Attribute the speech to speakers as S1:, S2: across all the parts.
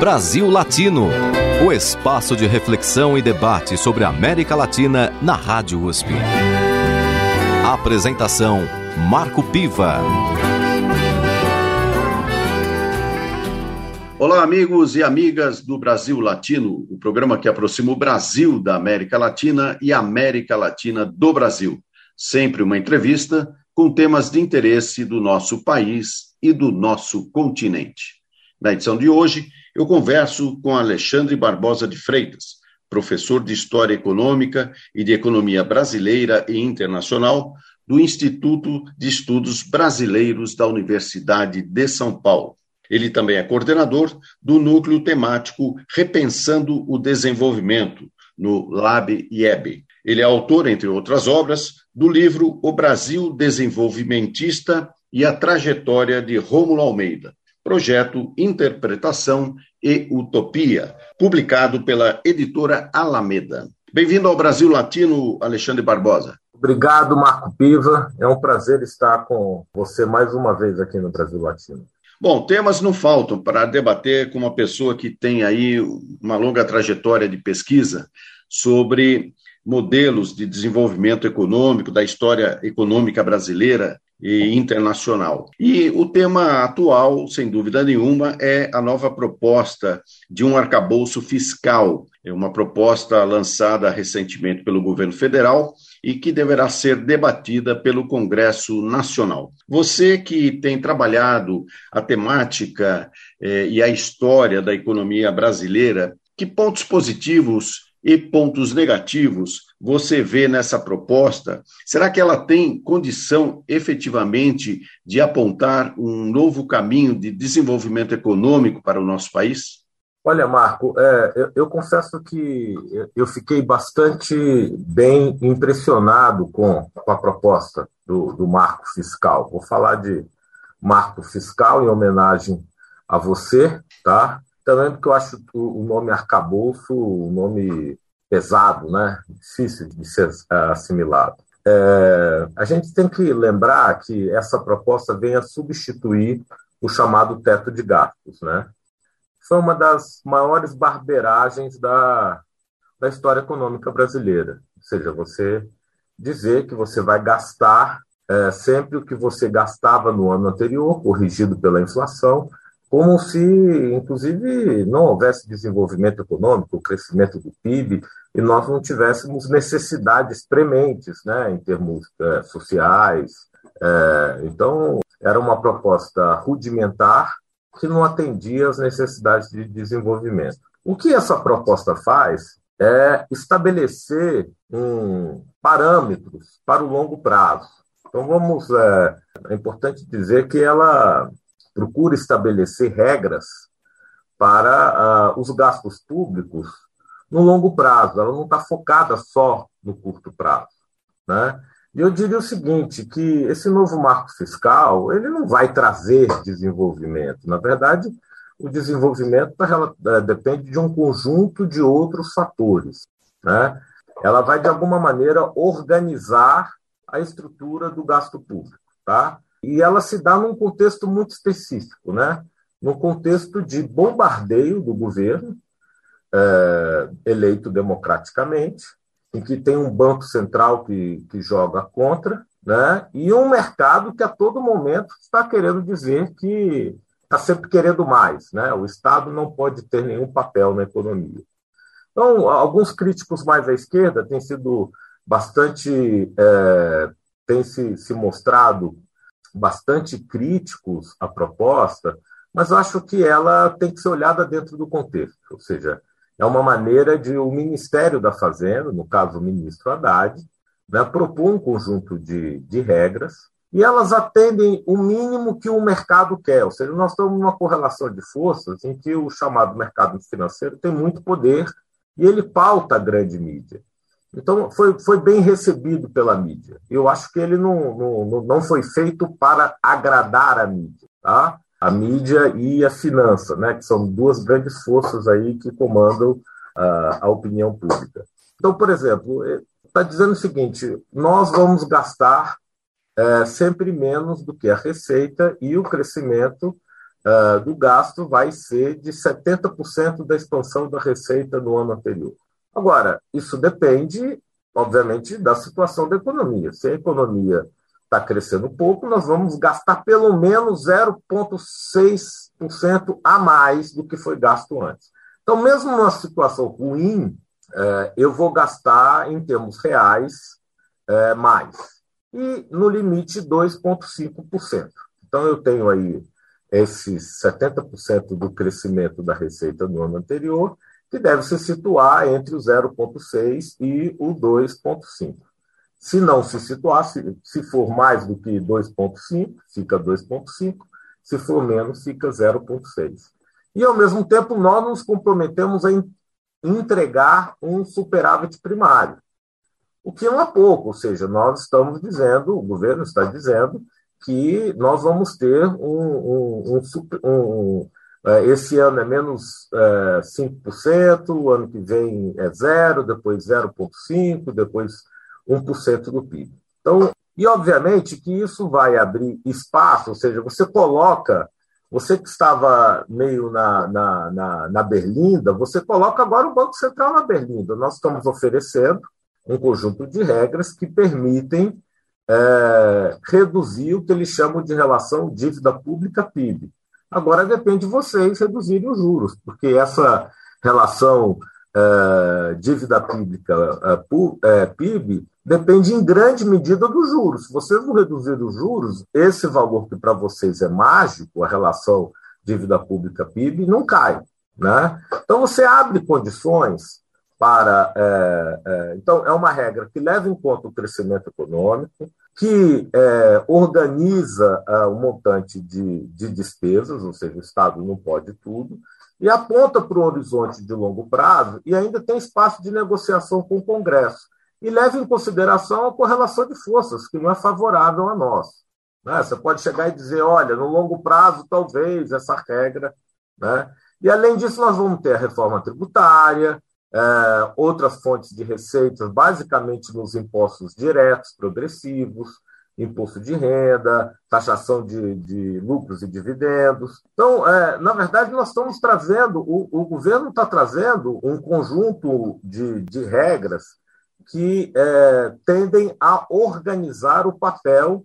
S1: Brasil Latino, o espaço de reflexão e debate sobre a América Latina na Rádio USP. Apresentação Marco Piva.
S2: Olá, amigos e amigas do Brasil Latino, o programa que aproxima o Brasil da América Latina e a América Latina do Brasil. Sempre uma entrevista com temas de interesse do nosso país e do nosso continente. Na edição de hoje, eu converso com Alexandre Barbosa de Freitas, professor de História Econômica e de Economia Brasileira e Internacional do Instituto de Estudos Brasileiros da Universidade de São Paulo. Ele também é coordenador do núcleo temático Repensando o Desenvolvimento, no Lab IEB. Ele é autor, entre outras obras, do livro O Brasil Desenvolvimentista e a Trajetória de Rômulo Almeida, projeto Interpretação e Utopia, publicado pela editora Alameda. Bem-vindo ao Brasil Latino, Alexandre Barbosa.
S3: Obrigado, Marco Piva. É um prazer estar com você mais uma vez aqui no Brasil Latino.
S2: Bom, temas não faltam para debater com uma pessoa que tem aí uma longa trajetória de pesquisa sobre modelos de desenvolvimento econômico da história econômica brasileira e internacional. E o tema atual, sem dúvida nenhuma, é a nova proposta de um arcabouço fiscal, é uma proposta lançada recentemente pelo governo federal e que deverá ser debatida pelo Congresso Nacional. Você que tem trabalhado a temática eh, e a história da economia brasileira, que pontos positivos e pontos negativos você vê nessa proposta? Será que ela tem condição efetivamente de apontar um novo caminho de desenvolvimento econômico para o nosso país?
S3: Olha, Marco, é, eu, eu, confesso que eu fiquei bastante bem impressionado com, com a proposta do, do marco fiscal. Vou falar de marco fiscal em homenagem a você, tá? Também porque eu acho o nome arcabouço um nome pesado, né? difícil de ser é, assimilado. É, a gente tem que lembrar que essa proposta vem a substituir o chamado teto de gastos. Né? Foi uma das maiores barberagens da, da história econômica brasileira. Ou seja, você dizer que você vai gastar é, sempre o que você gastava no ano anterior, corrigido pela inflação, como se, inclusive, não houvesse desenvolvimento econômico, crescimento do PIB, e nós não tivéssemos necessidades prementes, né, em termos é, sociais. É, então, era uma proposta rudimentar que não atendia às necessidades de desenvolvimento. O que essa proposta faz é estabelecer um parâmetros para o longo prazo. Então, vamos. É, é importante dizer que ela procura estabelecer regras para uh, os gastos públicos no longo prazo, ela não está focada só no curto prazo. Né? E eu diria o seguinte, que esse novo marco fiscal ele não vai trazer desenvolvimento. Na verdade, o desenvolvimento tá, depende de um conjunto de outros fatores. Né? Ela vai, de alguma maneira, organizar a estrutura do gasto público. Tá? E ela se dá num contexto muito específico, né? no contexto de bombardeio do governo, é, eleito democraticamente, em que tem um banco central que, que joga contra, né? e um mercado que a todo momento está querendo dizer que está sempre querendo mais. Né? O Estado não pode ter nenhum papel na economia. Então, alguns críticos mais à esquerda têm sido bastante. É, têm se, se mostrado bastante críticos à proposta, mas acho que ela tem que ser olhada dentro do contexto, ou seja, é uma maneira de o Ministério da Fazenda, no caso o ministro Haddad, né, propor um conjunto de, de regras e elas atendem o mínimo que o mercado quer. Ou seja, nós estamos numa correlação de forças em que o chamado mercado financeiro tem muito poder e ele pauta a grande mídia. Então, foi, foi bem recebido pela mídia. Eu acho que ele não, não, não foi feito para agradar a mídia. Tá? a mídia e a finança, né, que são duas grandes forças aí que comandam uh, a opinião pública. Então, por exemplo, está dizendo o seguinte: nós vamos gastar é, sempre menos do que a receita e o crescimento uh, do gasto vai ser de 70% da expansão da receita no ano anterior. Agora, isso depende, obviamente, da situação da economia. Se a economia está crescendo pouco, nós vamos gastar pelo menos 0,6% a mais do que foi gasto antes. Então, mesmo numa situação ruim, é, eu vou gastar, em termos reais, é, mais. E, no limite, 2,5%. Então, eu tenho aí esses 70% do crescimento da receita no ano anterior, que deve se situar entre o 0,6% e o 2,5%. Se não se situar, se, se for mais do que 2,5, fica 2,5, se for menos, fica 0,6. E, ao mesmo tempo, nós nos comprometemos a entregar um superávit primário, o que não é pouco, ou seja, nós estamos dizendo, o governo está dizendo, que nós vamos ter um, um, um, um esse ano é menos é, 5%, o ano que vem é zero, depois 0,5%, depois 1% do PIB. Então, e obviamente que isso vai abrir espaço, ou seja, você coloca, você que estava meio na, na, na, na berlinda, você coloca agora o Banco Central na berlinda. Nós estamos oferecendo um conjunto de regras que permitem é, reduzir o que eles chamam de relação dívida pública-PIB. Agora depende de vocês reduzirem os juros, porque essa relação é, dívida pública é, é PIB depende em grande medida dos juros. Se vocês não reduzirem os juros, esse valor que para vocês é mágico, a relação dívida pública PIB, não cai. Né? Então você abre condições para. É, é, então, é uma regra que leva em conta o crescimento econômico, que é, organiza é, o montante de, de despesas, ou seja, o Estado não pode tudo, e aponta para o horizonte de longo prazo e ainda tem espaço de negociação com o Congresso. E leva em consideração a correlação de forças, que não é favorável a nós. Né? Você pode chegar e dizer, olha, no longo prazo, talvez essa regra. Né? E, além disso, nós vamos ter a reforma tributária, é, outras fontes de receitas, basicamente nos impostos diretos, progressivos, imposto de renda, taxação de, de lucros e dividendos. Então, é, na verdade, nós estamos trazendo, o, o governo está trazendo um conjunto de, de regras que é, tendem a organizar o papel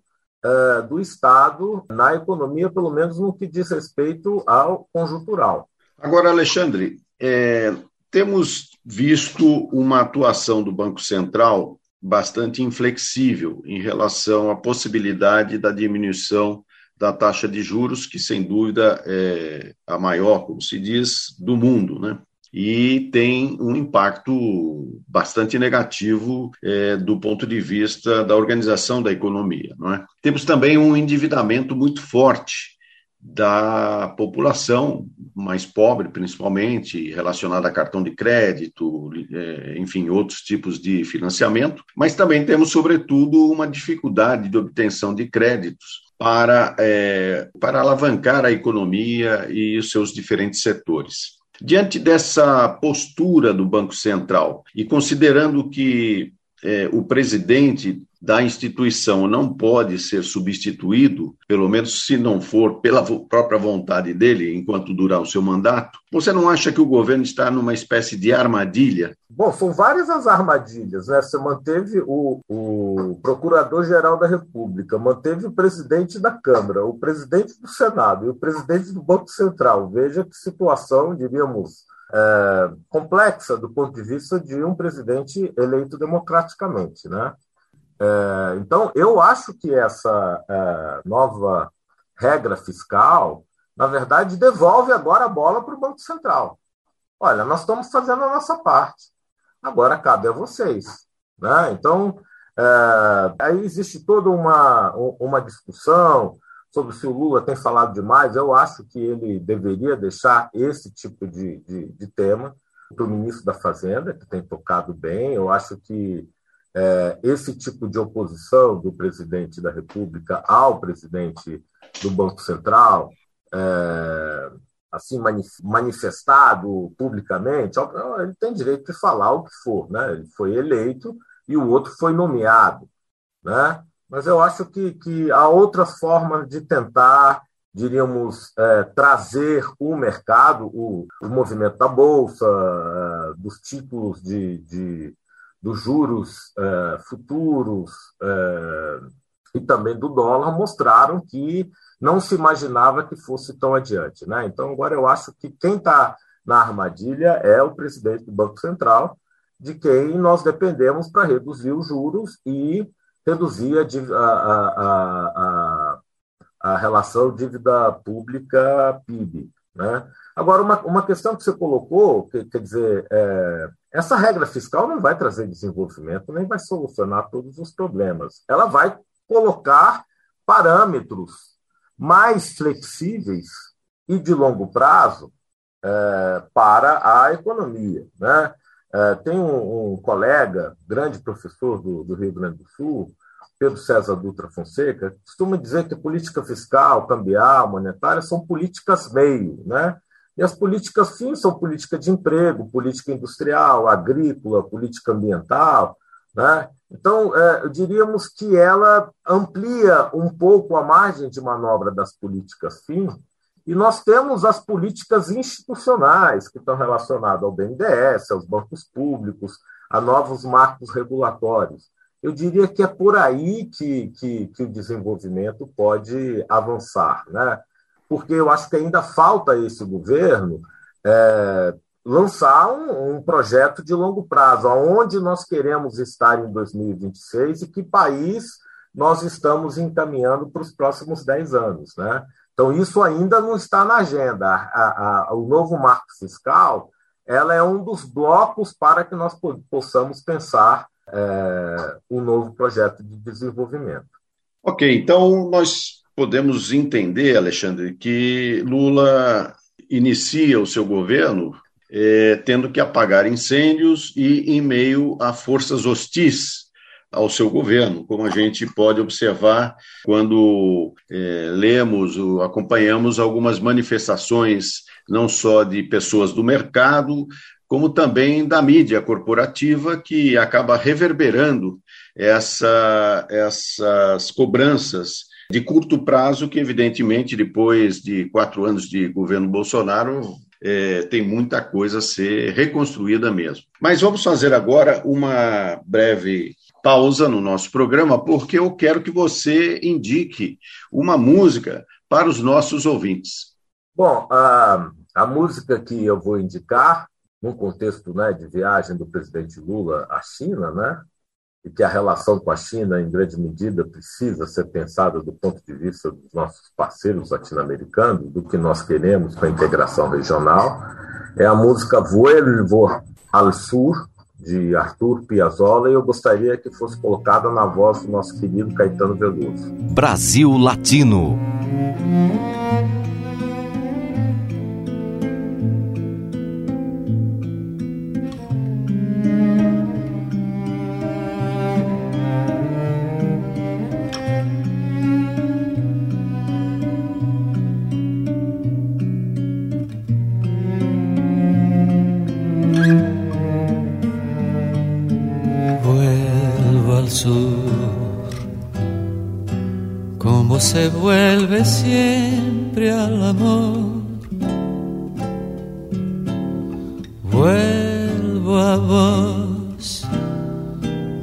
S3: do Estado na economia, pelo menos no que diz respeito ao conjuntural.
S2: Agora, Alexandre, é, temos visto uma atuação do Banco Central bastante inflexível em relação à possibilidade da diminuição da taxa de juros, que sem dúvida é a maior, como se diz, do mundo, né? E tem um impacto bastante negativo é, do ponto de vista da organização da economia, não é? Temos também um endividamento muito forte da população mais pobre, principalmente, relacionada a cartão de crédito, é, enfim, outros tipos de financiamento, mas também temos, sobretudo, uma dificuldade de obtenção de créditos para, é, para alavancar a economia e os seus diferentes setores. Diante dessa postura do Banco Central e considerando que é, o presidente da instituição não pode ser substituído, pelo menos se não for pela própria vontade dele, enquanto durar o seu mandato, você não acha que o governo está numa espécie de armadilha?
S3: Bom, são várias as armadilhas, né? Você manteve o, o Procurador-Geral da República, manteve o presidente da Câmara, o presidente do Senado e o presidente do Banco Central. Veja que situação, diríamos, é, complexa do ponto de vista de um presidente eleito democraticamente, né? É, então, eu acho que essa é, nova regra fiscal, na verdade, devolve agora a bola para o Banco Central. Olha, nós estamos fazendo a nossa parte, agora cabe a vocês. Né? Então, é, aí existe toda uma, uma discussão sobre se o Lula tem falado demais. Eu acho que ele deveria deixar esse tipo de, de, de tema para o ministro da Fazenda, que tem tocado bem. Eu acho que esse tipo de oposição do presidente da República ao presidente do Banco Central, é, assim manifestado publicamente, ele tem direito de falar o que for, né? Ele foi eleito e o outro foi nomeado, né? Mas eu acho que, que há outras formas de tentar diríamos, é, trazer o mercado, o, o movimento da Bolsa, é, dos títulos de, de dos juros é, futuros é, e também do dólar, mostraram que não se imaginava que fosse tão adiante. Né? Então, agora eu acho que quem está na armadilha é o presidente do Banco Central, de quem nós dependemos para reduzir os juros e reduzir a, a, a, a relação dívida pública-PIB. Né? Agora, uma, uma questão que você colocou, que, quer dizer, é, essa regra fiscal não vai trazer desenvolvimento, nem vai solucionar todos os problemas. Ela vai colocar parâmetros mais flexíveis e de longo prazo é, para a economia. Né? É, tem um, um, colega, grande professor do, do, Rio Grande do Sul, Pedro César Dutra Fonseca, costuma dizer que política fiscal, cambial, monetária são políticas meio, né? E as políticas fim são política de emprego, política industrial, agrícola, política ambiental, né? Então, é, diríamos que ela amplia um pouco a margem de manobra das políticas fim e nós temos as políticas institucionais que estão relacionadas ao BNDES, aos bancos públicos, a novos marcos regulatórios. Eu diria que é por aí que, que, que o desenvolvimento pode avançar, né? porque eu acho que ainda falta esse governo é, lançar um, um, projeto de longo prazo, aonde nós queremos estar em 2026 e que país nós estamos encaminhando para os próximos 10 anos. Né? Então, isso ainda não está na agenda. A, a, o novo marco fiscal ela é um dos blocos para que nós possamos pensar é, um novo projeto de desenvolvimento.
S2: Ok, então nós podemos entender, Alexandre, que Lula inicia o seu governo é, tendo que apagar incêndios e em meio a forças hostis ao seu governo, como a gente pode observar quando é, lemos ou acompanhamos algumas manifestações, não só de pessoas do mercado, como também da mídia corporativa, que acaba reverberando essa, essas cobranças de curto prazo, que, evidentemente, depois de quatro anos de governo Bolsonaro, é, tem muita coisa a ser reconstruída mesmo. Mas vamos fazer agora uma breve pausa no nosso programa, porque eu quero que você indique uma música para os nossos ouvintes.
S3: Bom, a, a música que eu vou indicar, no contexto né, de viagem do presidente Lula à China, né, e que a relação com a China, em grande medida, precisa ser pensada do ponto de vista dos nossos parceiros latino-americanos, do que nós queremos com a integração regional, é a música Vuelvo al Sur, de Arthur Piazzolla, e eu gostaria que fosse colocada na voz do nosso querido Caetano Veloso.
S1: Brasil Latino.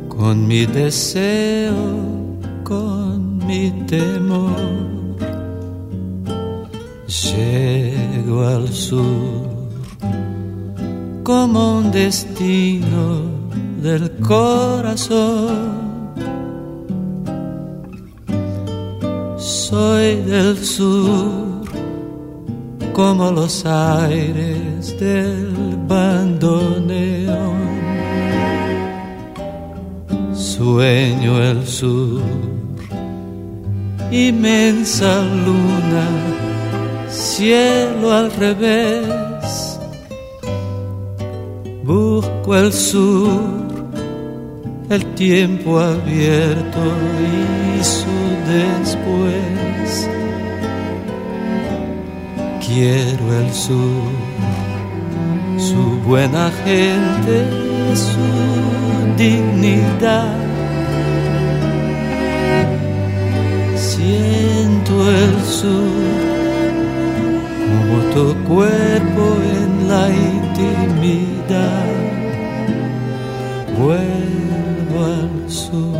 S4: Con mi deseo, con mi temor. Llego al sur como un destino del corazón soy del sur, como los aires del bandoneón. Sueño el sur, inmensa luna, cielo al revés. Busco el sur, el tiempo abierto y su después. Quiero el sur, su buena gente, su dignidad. el sur, como tu cuerpo en la intimidad, vuelvo al sur.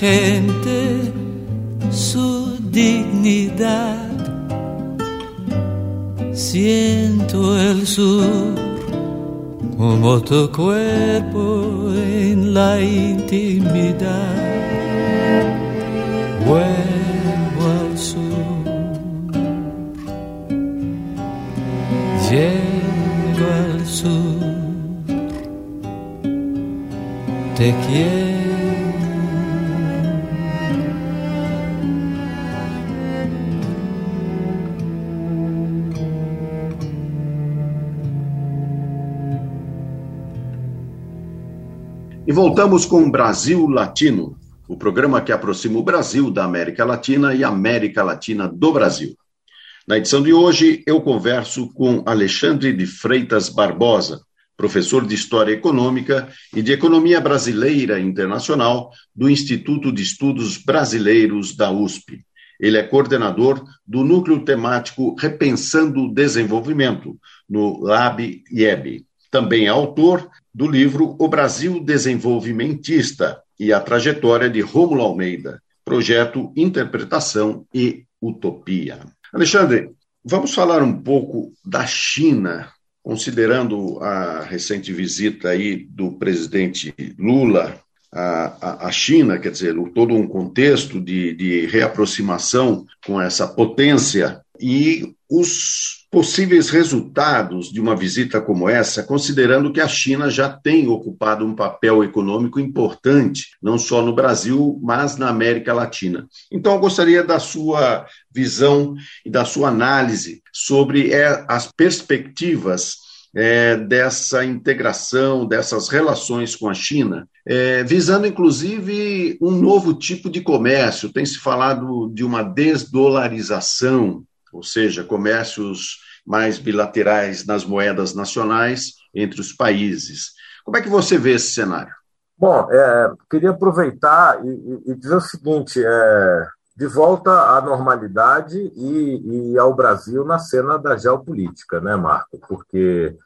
S4: Gente, su dignidad. Siento el sur como tu cuerpo en la intimidad. te quiero.
S2: Voltamos com Brasil Latino, o programa que aproxima o Brasil da América Latina e a América Latina do Brasil. Na edição de hoje, eu converso com Alexandre de Freitas Barbosa, professor de História Econômica e de Economia Brasileira Internacional do Instituto de Estudos Brasileiros da USP. Ele é coordenador do núcleo temático Repensando o Desenvolvimento, no Lab IEB. Também é autor do livro O Brasil Desenvolvimentista e a Trajetória de Rômulo Almeida, projeto Interpretação e Utopia. Alexandre, vamos falar um pouco da China considerando a recente visita aí do presidente Lula à, à China, quer dizer, todo um contexto de, de reaproximação com essa potência e os possíveis resultados de uma visita como essa, considerando que a China já tem ocupado um papel econômico importante, não só no Brasil, mas na América Latina. Então, eu gostaria da sua visão e da sua análise sobre é, as perspectivas é, dessa integração, dessas relações com a China, é, visando inclusive um novo tipo de comércio. Tem se falado de uma desdolarização, ou seja, comércios mais bilaterais nas moedas nacionais entre os países. Como é que você vê esse cenário?
S3: Bom, é, queria aproveitar e, e, dizer o seguinte: é, de volta à normalidade e, e, ao Brasil na cena da geopolítica, né, Marco? Porque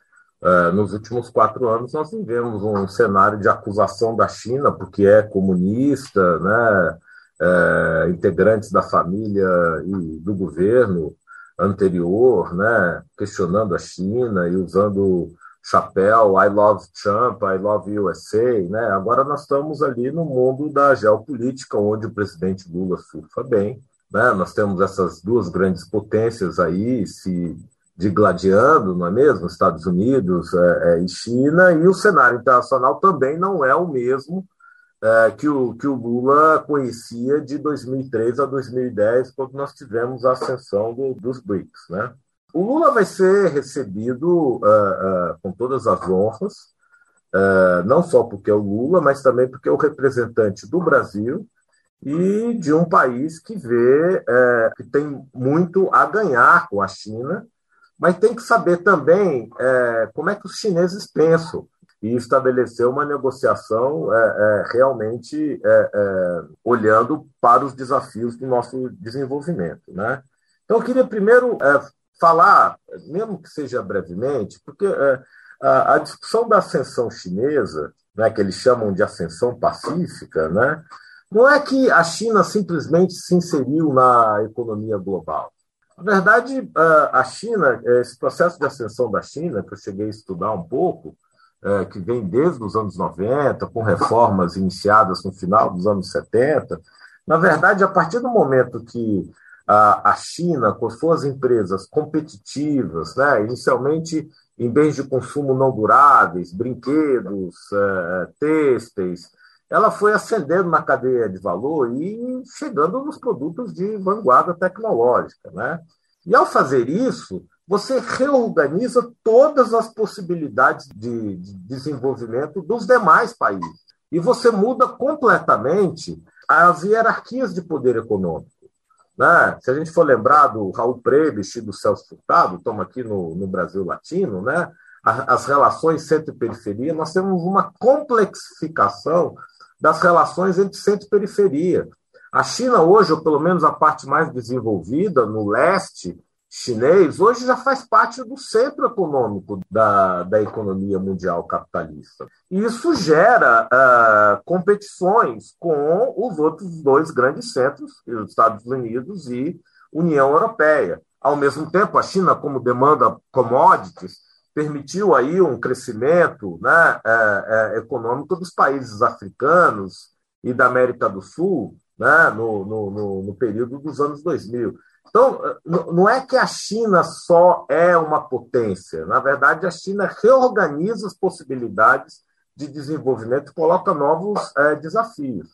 S3: Uh, nos últimos quatro anos, nós vivemos um cenário de acusação da China, porque é comunista, né, é, integrantes da família e do governo anterior, né, questionando a China e usando chapéu I love Trump, I love USA. Né? Agora nós estamos ali no mundo da geopolítica, onde o presidente Lula surfa bem. Né? Nós temos essas duas grandes potências aí se digladiando, não é mesmo? Estados Unidos é, é, e China, e o cenário internacional também não é o mesmo é, que, o, que o Lula conhecia de 2003 a 2010, quando nós tivemos a ascensão do, dos BRICS. Né? O Lula vai ser recebido uh, uh, com todas as honras, uh, não só porque é o Lula, mas também porque é o representante do Brasil e de um país que vê que tem muito a ganhar com a China mas tem que saber também como é que os chineses pensam e estabelecer uma negociação é, é, realmente é, é, olhando para os desafios do nosso desenvolvimento. Né? Então, eu queria primeiro é, falar, mesmo que seja brevemente, porque é, a, a, discussão da ascensão chinesa, né, que eles chamam de ascensão pacífica, né, não é que a China simplesmente se inseriu na economia global. Na verdade, a China, esse processo de ascensão da China, que eu cheguei a estudar um pouco, é, que vem desde os anos 90, com reformas iniciadas no final dos anos 70, na verdade, a partir do momento que a, China, com suas empresas competitivas, né, inicialmente em bens de consumo não duráveis, brinquedos, é, têxteis, ela foi ascendendo na cadeia de valor e chegando nos produtos de vanguarda tecnológica. Né? E ao fazer isso, você reorganiza todas as possibilidades de, de desenvolvimento dos demais países. E você muda completamente as hierarquias de poder econômico. Né? Se a gente for lembrar do Raul Prebisch e do Celso Furtado, estamos aqui no, no Brasil Latino, né? as relações centro e periferia, nós temos uma complexificação das relações entre centro e periferia. A China hoje, ou pelo menos a parte mais desenvolvida, no leste chinês, hoje já faz parte do centro econômico da, da economia mundial capitalista. E isso gera uh, competições com os outros dois grandes centros, os Estados Unidos e União Europeia. Ao mesmo tempo, a China, como demanda commodities, permitiu aí um crescimento né, é, é, econômico dos países africanos e da América do Sul né, no, no, no, período dos anos 2000. Então, não é que a China só é uma potência, na verdade, a China reorganiza as possibilidades de desenvolvimento e coloca novos é, desafios.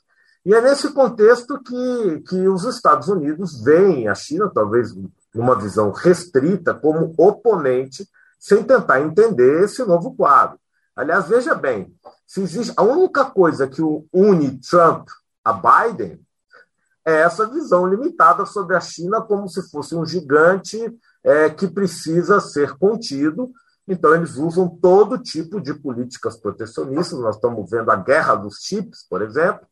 S3: E é nesse contexto que, que os Estados Unidos veem a China, talvez numa visão restrita, como oponente sem tentar entender esse novo quadro. Aliás, veja bem, se existe a única coisa que une Trump a Biden é essa visão limitada sobre a China como se fosse um gigante é, que precisa ser contido. Então, eles usam todo tipo de políticas protecionistas. Nós estamos vendo a guerra dos chips, por exemplo.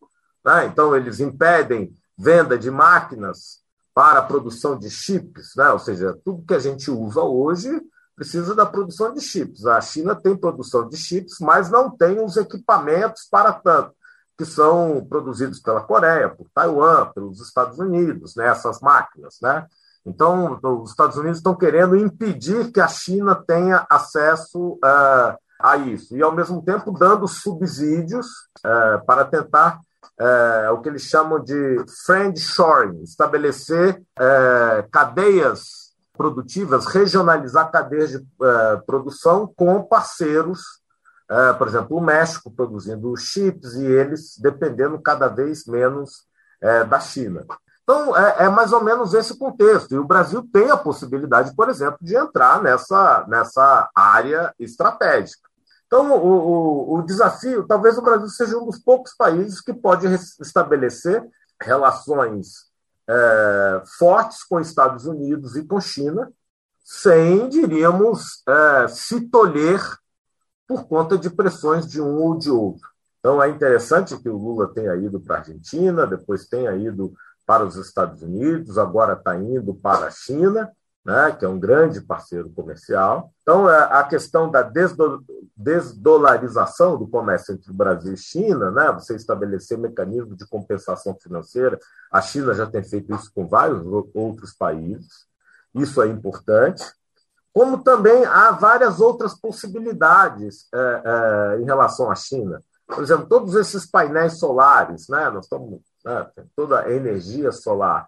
S3: Né? Então, eles impedem venda de máquinas para a produção de chips, né? ou seja, tudo que a gente usa hoje precisa da produção de chips. A China tem produção de chips, mas não tem os equipamentos para tanto, que são produzidos pela Coreia, por Taiwan, pelos Estados Unidos, né, essas máquinas. Né? Então, os Estados Unidos estão querendo impedir que a China tenha acesso uh, a isso, e, ao mesmo tempo, dando subsídios uh, para tentar uh, o que eles chamam de friend shoring, estabelecer cadeias produtivas, regionalizar cadeias de produção com parceiros, por exemplo, o México produzindo chips e eles dependendo cada vez menos uh, da China. Então, é, é, mais ou menos esse contexto. E o Brasil tem a possibilidade, por exemplo, de entrar nessa, nessa área estratégica. Então, o, o, o desafio, talvez o Brasil seja um dos poucos países que pode estabelecer relações é, fortes com Estados Unidos e com China, sem, diríamos, é, se tolher por conta de pressões de um ou de outro. Então, é interessante que o Lula tenha ido para a Argentina, depois tenha ido para os Estados Unidos, agora está indo para a China, né, que é um grande parceiro comercial. Então, é, a questão da desdolarização do comércio entre Brasil e China, né, você estabelecer mecanismos de compensação financeira, a China já tem feito isso com vários outros países, isso é importante. Como também há várias outras possibilidades é, é, em relação à China. Por exemplo, todos esses painéis solares, né, nós estamos, né, toda a energia solar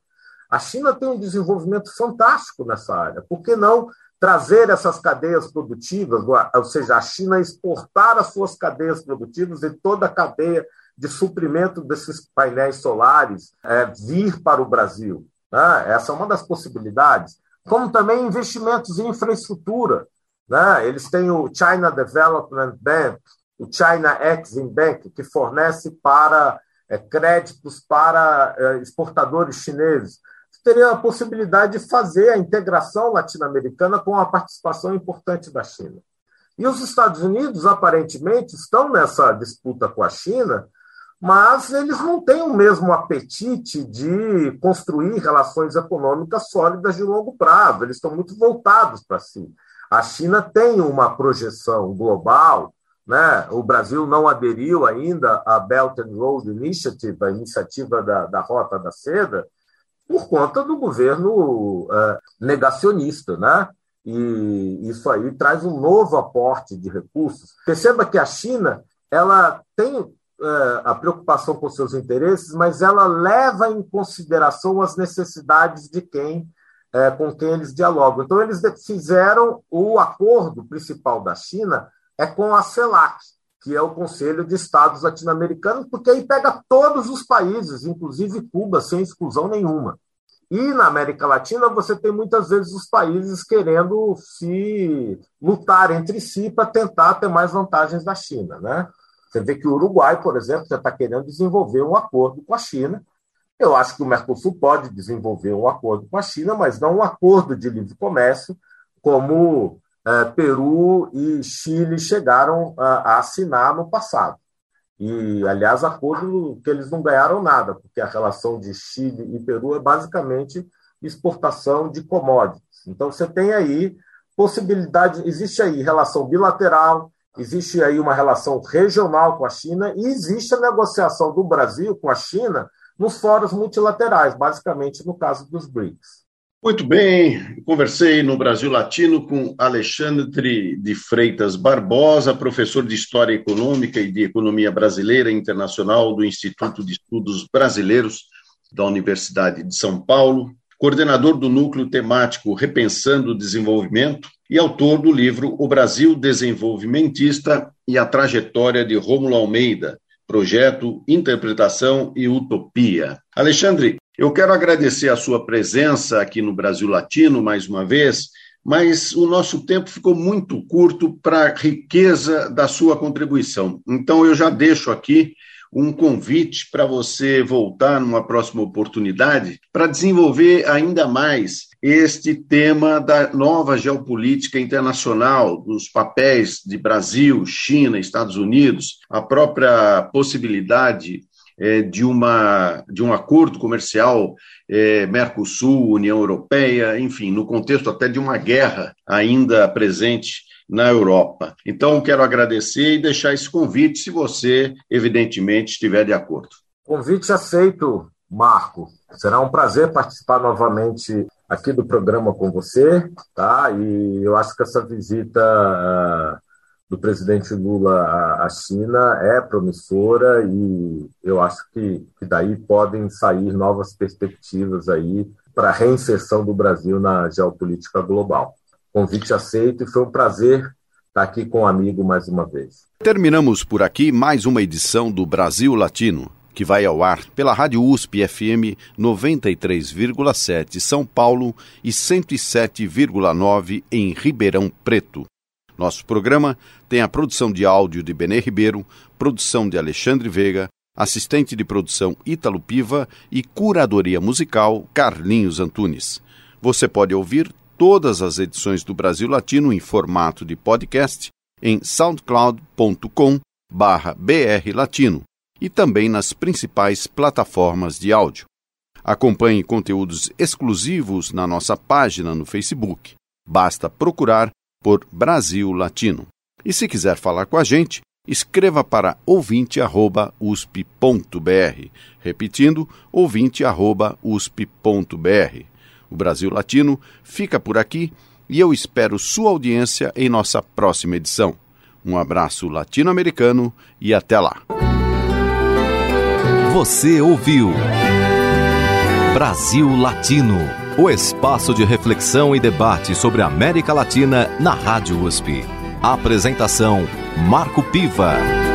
S3: a China tem um desenvolvimento fantástico nessa área. Por que não trazer essas cadeias produtivas, ou seja, a China exportar as suas cadeias produtivas e toda a cadeia de suprimento desses painéis solares é, vir para o Brasil? Né? Essa é uma das possibilidades. Como também investimentos em infraestrutura. Né? Eles têm o China Development Bank, o China Exim Bank, que fornece para é, créditos para é, exportadores chineses teria a possibilidade de fazer a integração latino-americana com a participação importante da China. E os Estados Unidos, aparentemente, estão nessa disputa com a China mas eles não têm o mesmo apetite de construir relações econômicas sólidas de longo prazo, eles estão muito voltados para si. A China tem uma projeção global, né? o Brasil não aderiu ainda à Belt and Road Initiative, a iniciativa da, da Rota da Seda, por conta do governo uh, negacionista, né? E isso aí traz um novo aporte de recursos. Perceba que a China ela tem a preocupação com seus interesses, mas ela leva em consideração as necessidades de quem uh, com quem eles dialogam. Então eles fizeram o acordo principal da China é com a CELAC, que é o Conselho de Estados Latino-Americanos, porque aí pega todos os países, inclusive Cuba, sem exclusão nenhuma. E na América Latina você tem muitas vezes os países querendo se lutar entre si para tentar ter mais vantagens da China, né? Você vê que o Uruguai, por exemplo, já está querendo desenvolver um acordo com a China. Eu acho que o Mercosul pode desenvolver um acordo com a China, mas não um acordo de livre comércio, como é, Peru e Chile chegaram a, a assinar no passado. E, aliás, acordo que eles não ganharam nada, porque a relação de Chile e Peru é basicamente exportação de commodities. Então, você tem aí possibilidade, existe aí relação bilateral, existe aí uma relação regional com a China e existe a negociação do Brasil com a China nos fóruns multilaterais, basicamente no caso dos BRICS.
S2: Muito bem, conversei no Brasil Latino com Alexandre de Freitas Barbosa, professor de História Econômica e de Economia Brasileira e Internacional do Instituto de Estudos Brasileiros da Universidade de São Paulo, coordenador do núcleo temático Repensando o Desenvolvimento e autor do livro O Brasil Desenvolvimentista e a Trajetória de Rômulo Almeida, Projeto, Interpretação e Utopia. Alexandre, eu quero agradecer a sua presença aqui no Brasil Latino mais uma vez, mas o nosso tempo ficou muito curto para a riqueza da sua contribuição. Então, eu já deixo aqui um convite para você voltar numa próxima oportunidade para desenvolver ainda mais este tema da nova geopolítica internacional, dos papéis de Brasil, China, Estados Unidos, a própria possibilidade é, de, uma, de um acordo comercial é, Mercosul, União Europeia, enfim, no contexto até de uma guerra ainda presente na Europa. Então, quero agradecer e deixar esse convite, se você, evidentemente, estiver de acordo.
S3: Convite aceito, Marco. Será um prazer participar novamente aqui do programa com você, tá? E eu acho que essa visita uh, do presidente Lula à China é promissora e eu acho que, que daí podem sair novas perspectivas aí para a reinserção do Brasil na geopolítica global. Convite aceito e foi um prazer estar aqui com o um amigo mais uma vez.
S1: Terminamos por aqui mais uma edição do Brasil Latino, que vai ao ar pela Rádio USP FM 93,7 São Paulo e 107,9 em Ribeirão Preto. Nosso programa tem a produção de áudio de Benê Ribeiro, produção de Alexandre Veiga, assistente de produção Ítalo Piva e curadoria musical Carlinhos Antunes. Você pode ouvir todas as edições do Brasil Latino em formato de podcast em soundcloud.com brlatino e também nas principais plataformas de áudio. Acompanhe conteúdos exclusivos na nossa página no Facebook. Basta procurar por Brasil Latino. E se quiser falar com a gente, escreva para ouvinte@usp.br, repetindo ouvinte@usp.br. O Brasil Latino fica por aqui e eu espero sua audiência em nossa próxima edição. Um abraço latino-americano e até lá.
S5: Você ouviu Brasil Latino, o espaço de reflexão e debate sobre a América Latina na Rádio USP. Apresentação Marco Piva.